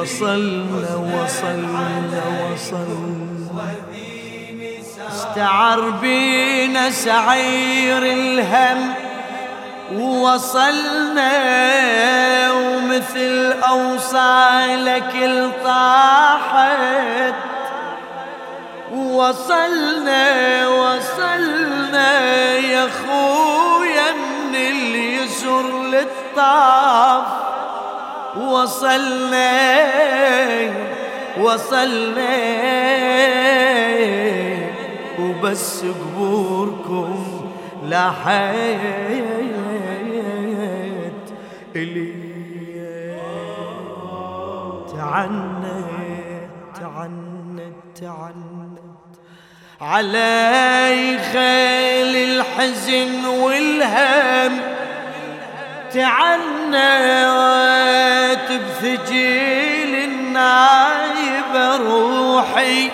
وصلنا وصلنا وصلنا استعر بينا سعير الهم ووصلنا ومثل أوصالك طاحت وصلنا وصلنا يا خويا من اليسر للطاف. وصلنا وصلنا وبس قبوركم لحيت إلي تعنت تعنت تعنت. علي خيل الحزن والهم. تعنت بثجيل النايب روحي.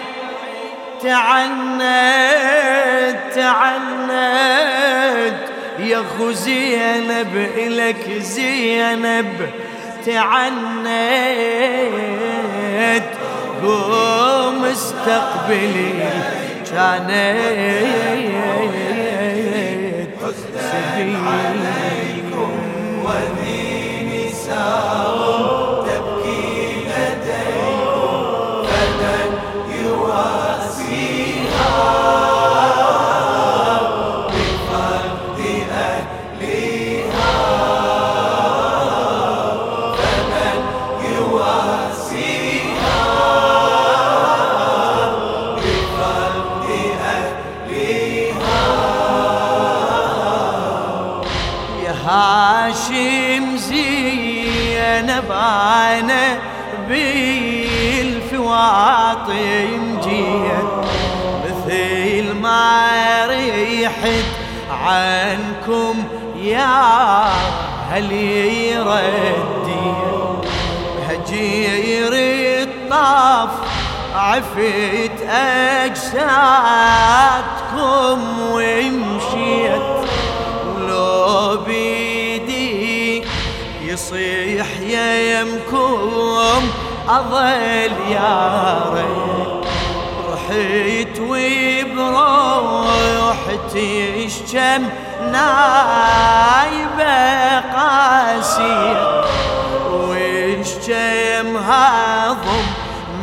تعنت تعنت يا خو زينب إلك زينب. تعنت قوم استقبلي كانت ريحت عنكم يا هلي رديت هجير الطاف عفت أجسادكم ومشيت ولو بيدي يصيح يا يمكم أظل يا ريت. رحت وبروحتي الشم نايبة قاسية والشم هضم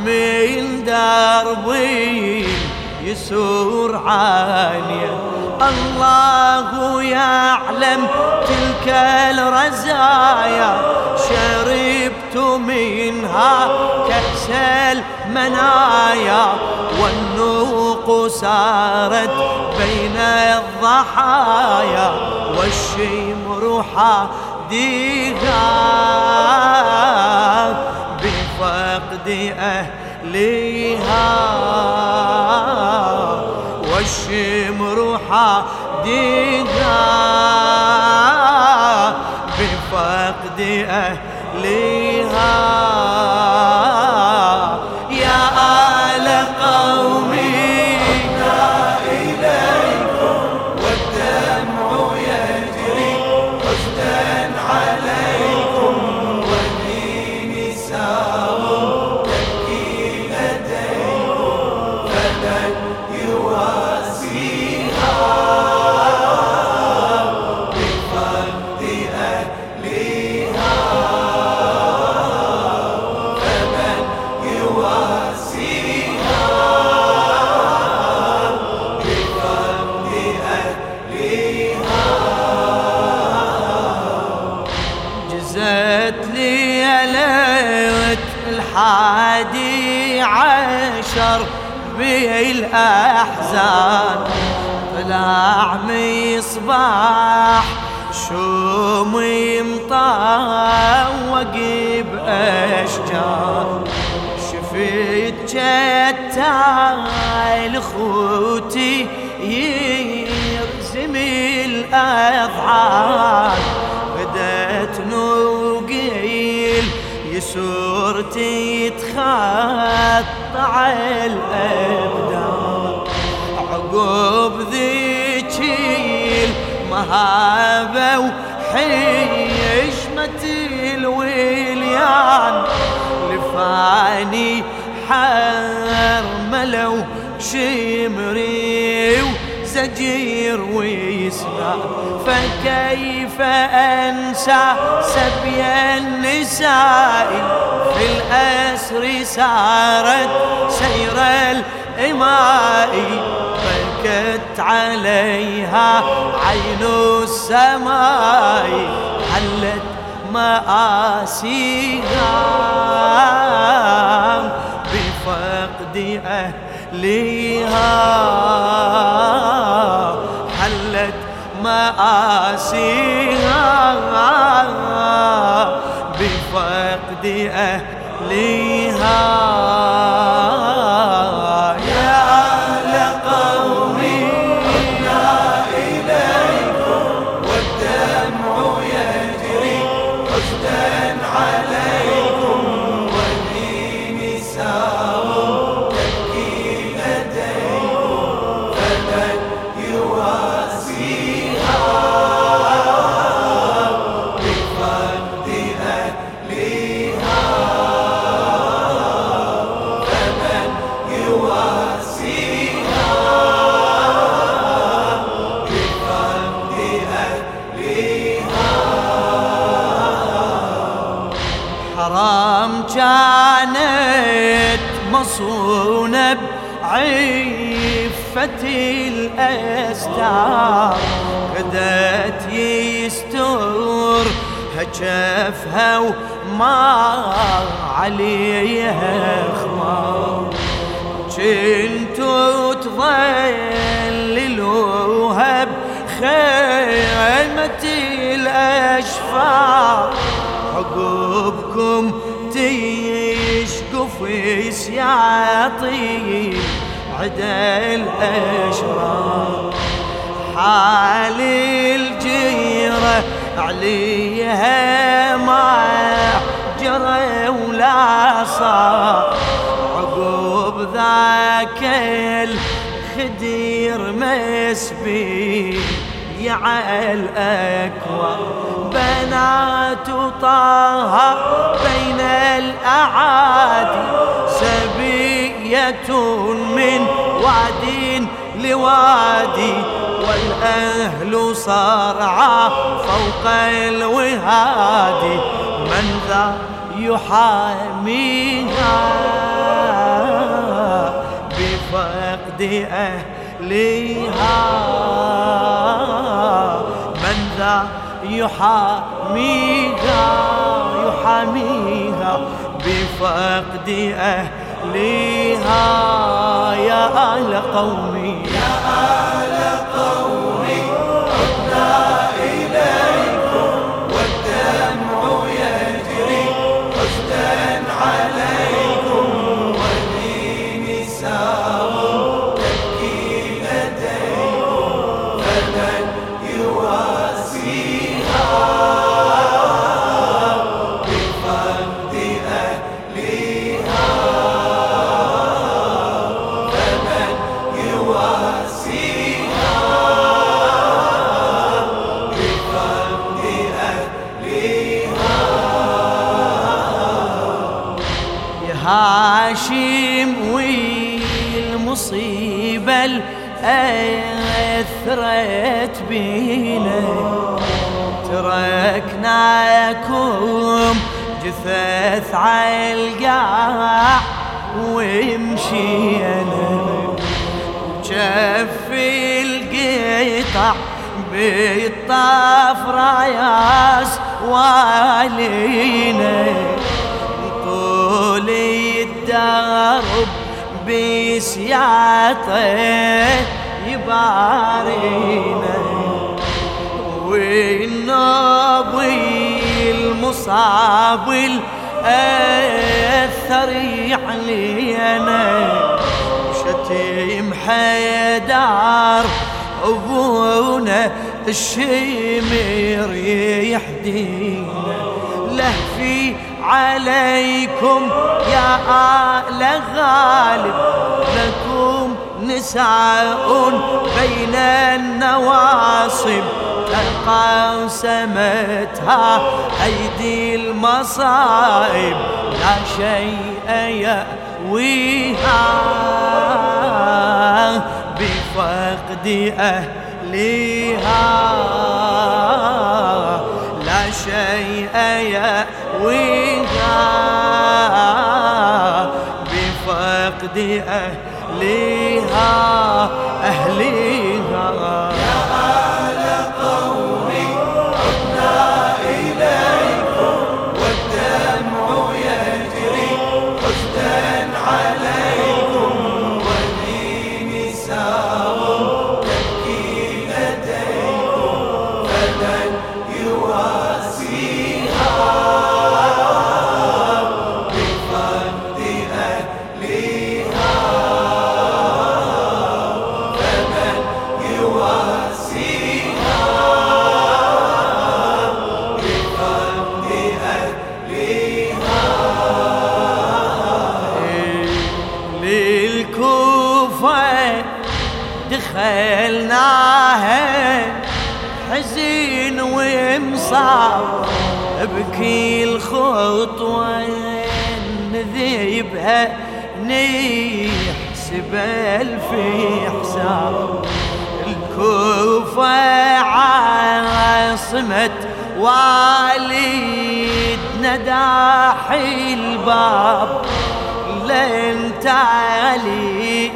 من دربي يسور عالية الله يعلم تلك الرزايا شربت منها كأس المنايا والنوق سارت بين الضحايا والشمر حديها بفقد أهلها والشمر حديها بفقد أهلها بالأحزان طلع مصباح شومي مطوق بأشجار. شفت جتاي لخوتي يرزم الأضعاف بدت نوقيل يسورتي تخطع الأبدان عقب ذيك المهابة وحشمة الوليان. لف فاني حرملو شمري وزجير ويسمع. فكيف أنسى سبي النساء؟ في الأسر سارت سير الإماء. بكت عليها. عين السماء حلت مآسيها. بفقد أهلها حلت مآسيها. بفقد أهلها بعفة الأستار قدت يستر هجفها وما عليها خمار كنتو تظللوها بخيمة الأشفار. عقوبكم تيشقف يعطي عدا الأشرار. حال الجيرة عليها ما جرى ولا صار. عقوب ذاك الخدير مسبي يا الأكوى بنات طه بين الأعادي. سبية من واد لوادي والأهل صرعى فوق الوهادي من ذا يحاميها بفقد أهلها من ذا يحاميها يحاميها بفقد أهلها يا أهل قومي. يا أهل والمصيبة أثرت بينا تركناكم جثث عالقاع ومشينا. جف القطع بالطاف راياس والينا. طول الدرب بسياطه يبارينا. والنبي المصاب الأثر علينا. شتيم حيدار أبونا الشمر يحدينا لهفي عليكم يا آل غالب لكم نساء بين النواصب. تقاسمتها أيدي المصائب لا شيء يأويها. بفقد أهلها لا شيء يأويها. بفقد أهلها أهلها دخلناها حزين ومصاب بكل خطوة نذيبها نحسب ألف حساب. الكوفة عاصمة والدنا داحي الباب. لن تعلي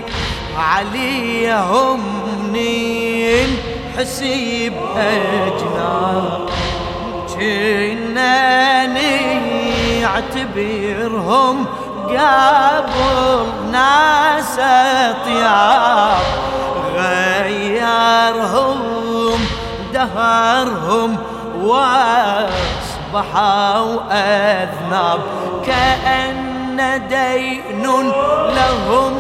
عليهم منين حسيب أجناب كنا نعتبرهم قبل ناس طياب غيرهم دهرهم وأصبحوا أذناب. كأن دين لهم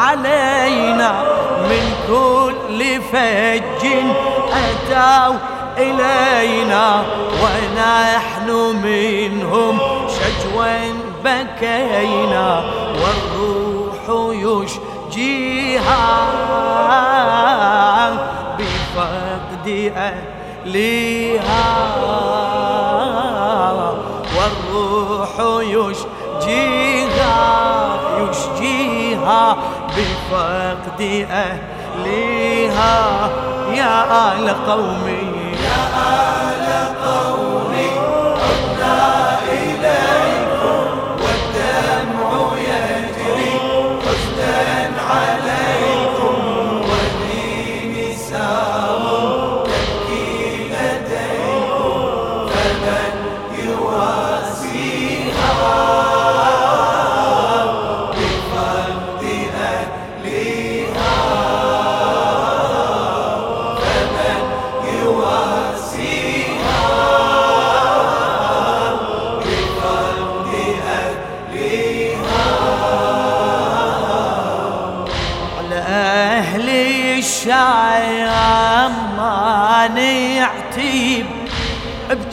علينا من كل فج أتوا إلينا ونحن منهم شجوا بكينا والروح يشجيها بفقد أهلها والروح يشجيها بفقد أهلها يا آل قومي. يا آل قومي.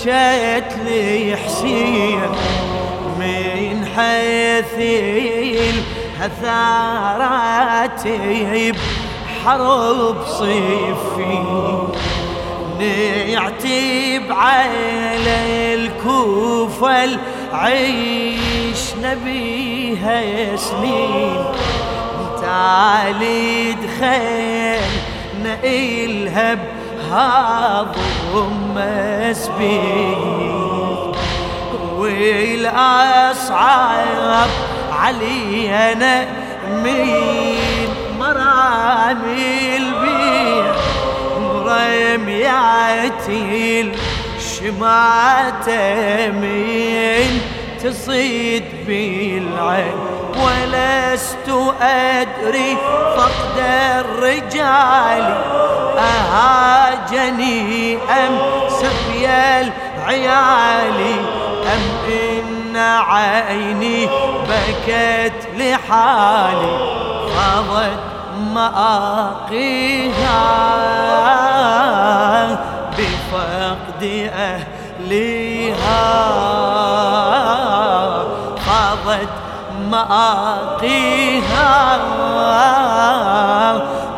بجيت لي حسين من حيث الهثارات حرب صيفي. نعتب على الكوفة العيش نبيها سنين تعالي دخلنا إلها بهاضم مسبيل. والأصعب علينا من مرامي البيع رمياتي الشماتة من تصيد بالعين. ولست أدري فقد الرجال أهاجني أم سبي العيالي أم إن عيني بكت لحالي فضت مآقيها بفقد أهلها فاضت مآقيها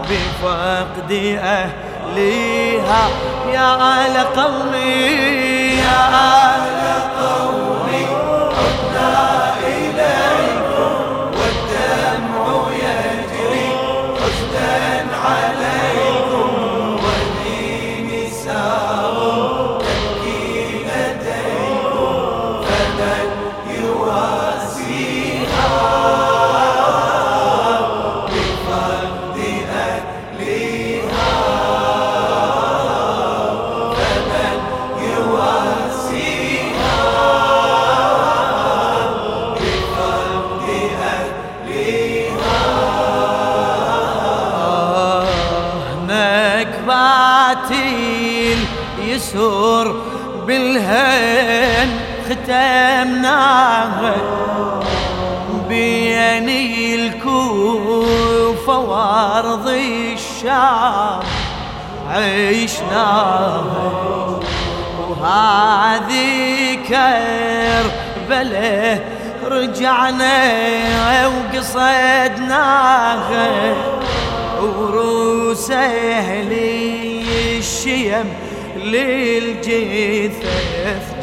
بفقد أهلها يا يا آل قومي يا آل يسور بالهن ختمناها بيني الكوفة وأرض الشام. عشناها وهذه كربلة رجعنا وقصدناها وروس أهلي الشيم للجثث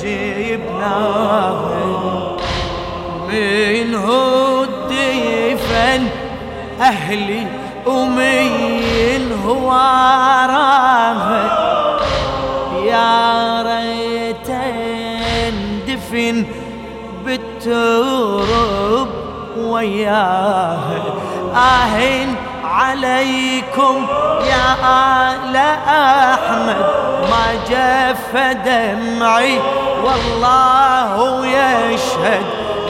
جبناها من هو الدفن أهلي ومن هو يا ريت اندفن بالترب وياها آهن عليكم يا آل أحمد ما جف دمعي والله يشهد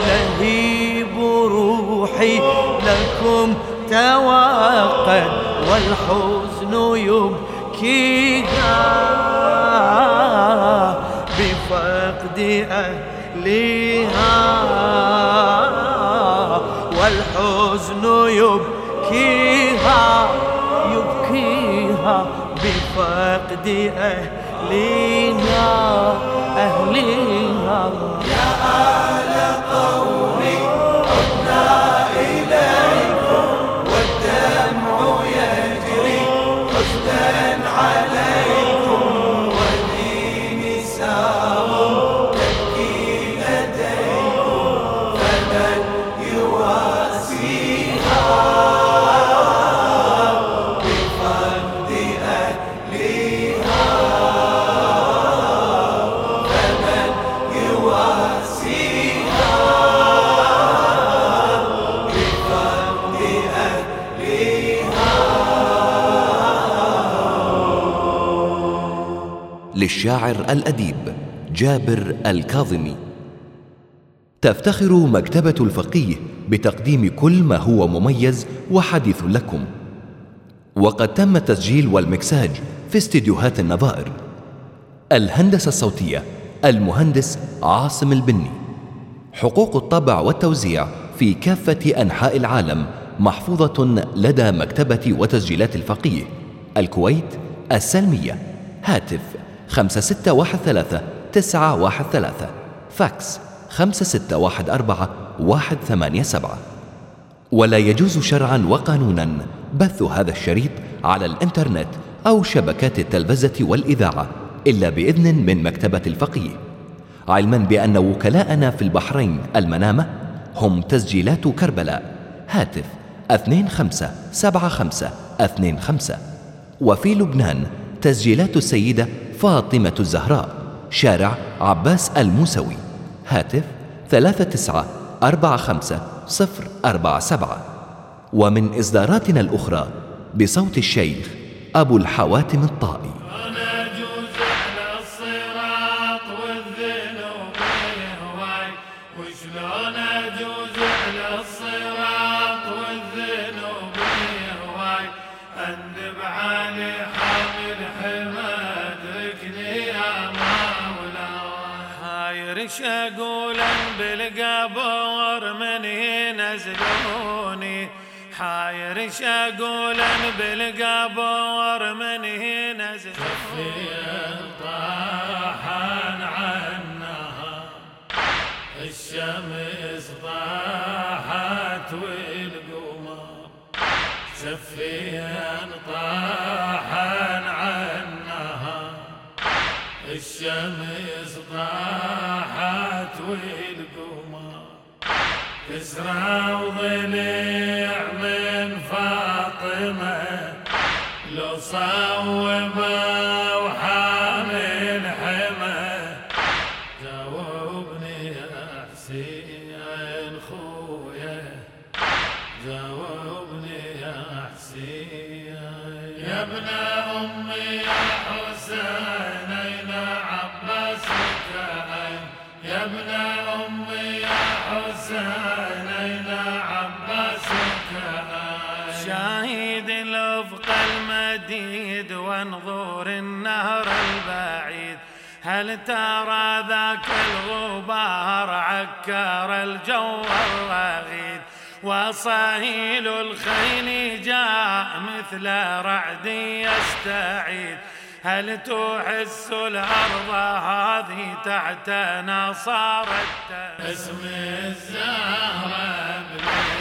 لهيب روحي لكم توقد والحزن يبكيها بفقد أهلها. بفقد أهلها أهلها للشاعر الأديب جابر الكاظمي. تفتخر مكتبة الفقيه بتقديم كل ما هو مميز وحديث لكم. وقد تم التسجيل والمكساج في استديوهات النظائر. الهندسة الصوتية المهندس عاصم البني. حقوق الطبع والتوزيع في كافة أنحاء العالم محفوظة لدى مكتبة وتسجيلات الفقيه. الكويت السلمية. هاتف. 5613 913 فاكس 5614 187 ولا يجوز شرعا وقانونا بث هذا الشريط على الإنترنت أو شبكات التلفزة والإذاعة إلا بإذن من مكتبة الفقيه. علما بأن وكلاءنا في البحرين المنامة هم تسجيلات كربلاء. هاتف 257525 وفي لبنان تسجيلات السيدة فاطمة الزهراء شارع عباس الموسوي هاتف 3945 ومن إصداراتنا الأخرى بصوت الشيخ أبو الحواتم الطائي. وشلون بالقبور من ينزلوني. حايرش أقول بالقبور من ينزلوني. طاحن عنها. الشمس طاحت والقمر. سفيان طاحن عنها. والشمس طاحت والقمر. كسرى وضلع من فاطمة. لو صوبه النهر البعيد. هل ترى ذاك الغبار عكر الجو الرغيد؟ وصهيل الخيل جاء مثل رعد يستعيد. هل تحس الأرض هذه تحتنا صارت اسم الزهرة بلب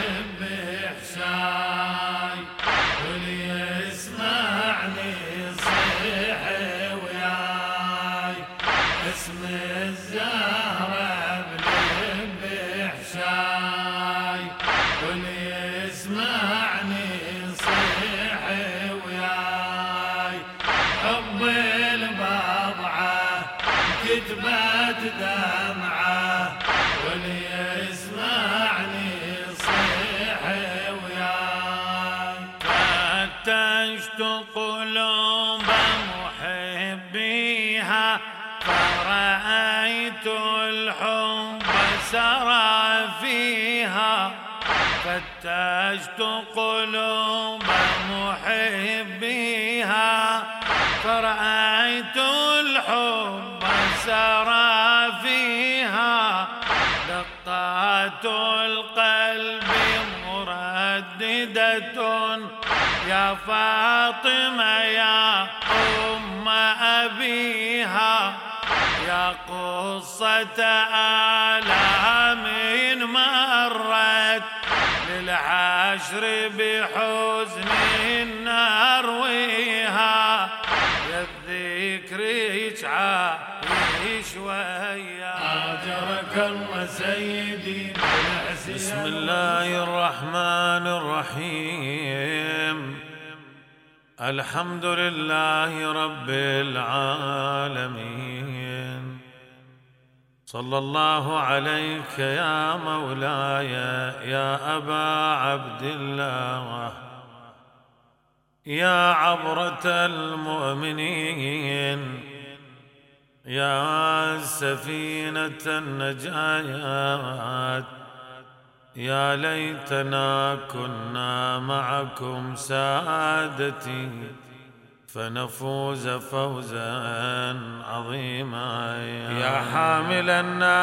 سرى فيها فتشت قلوب محبيها. فرأيت الحب سرى فيها دقات القلب مرددة. يا فاطمة يا أم أبيها يا قصة آلام للعشر بحزن نرويها. يا الذكر يعيش ويا. أجرك الله سيدي بسم الله الرحمن الرحيم. الحمد لله رب العالمين. صلى الله عليك يا مولاي يا أبا عبد الله يا عبرة المؤمنين يا سفينة النجايات يا ليتنا كنا معكم سادتي فنفوز فوزا عظيما. يا حامل الناياعش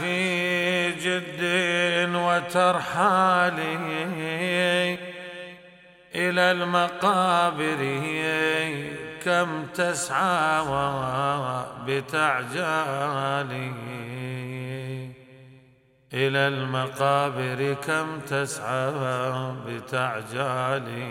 في جد وترحالي إلى المقابر كم تسعى بتعجالي إلى المقابر كم تسعى بتعجالي.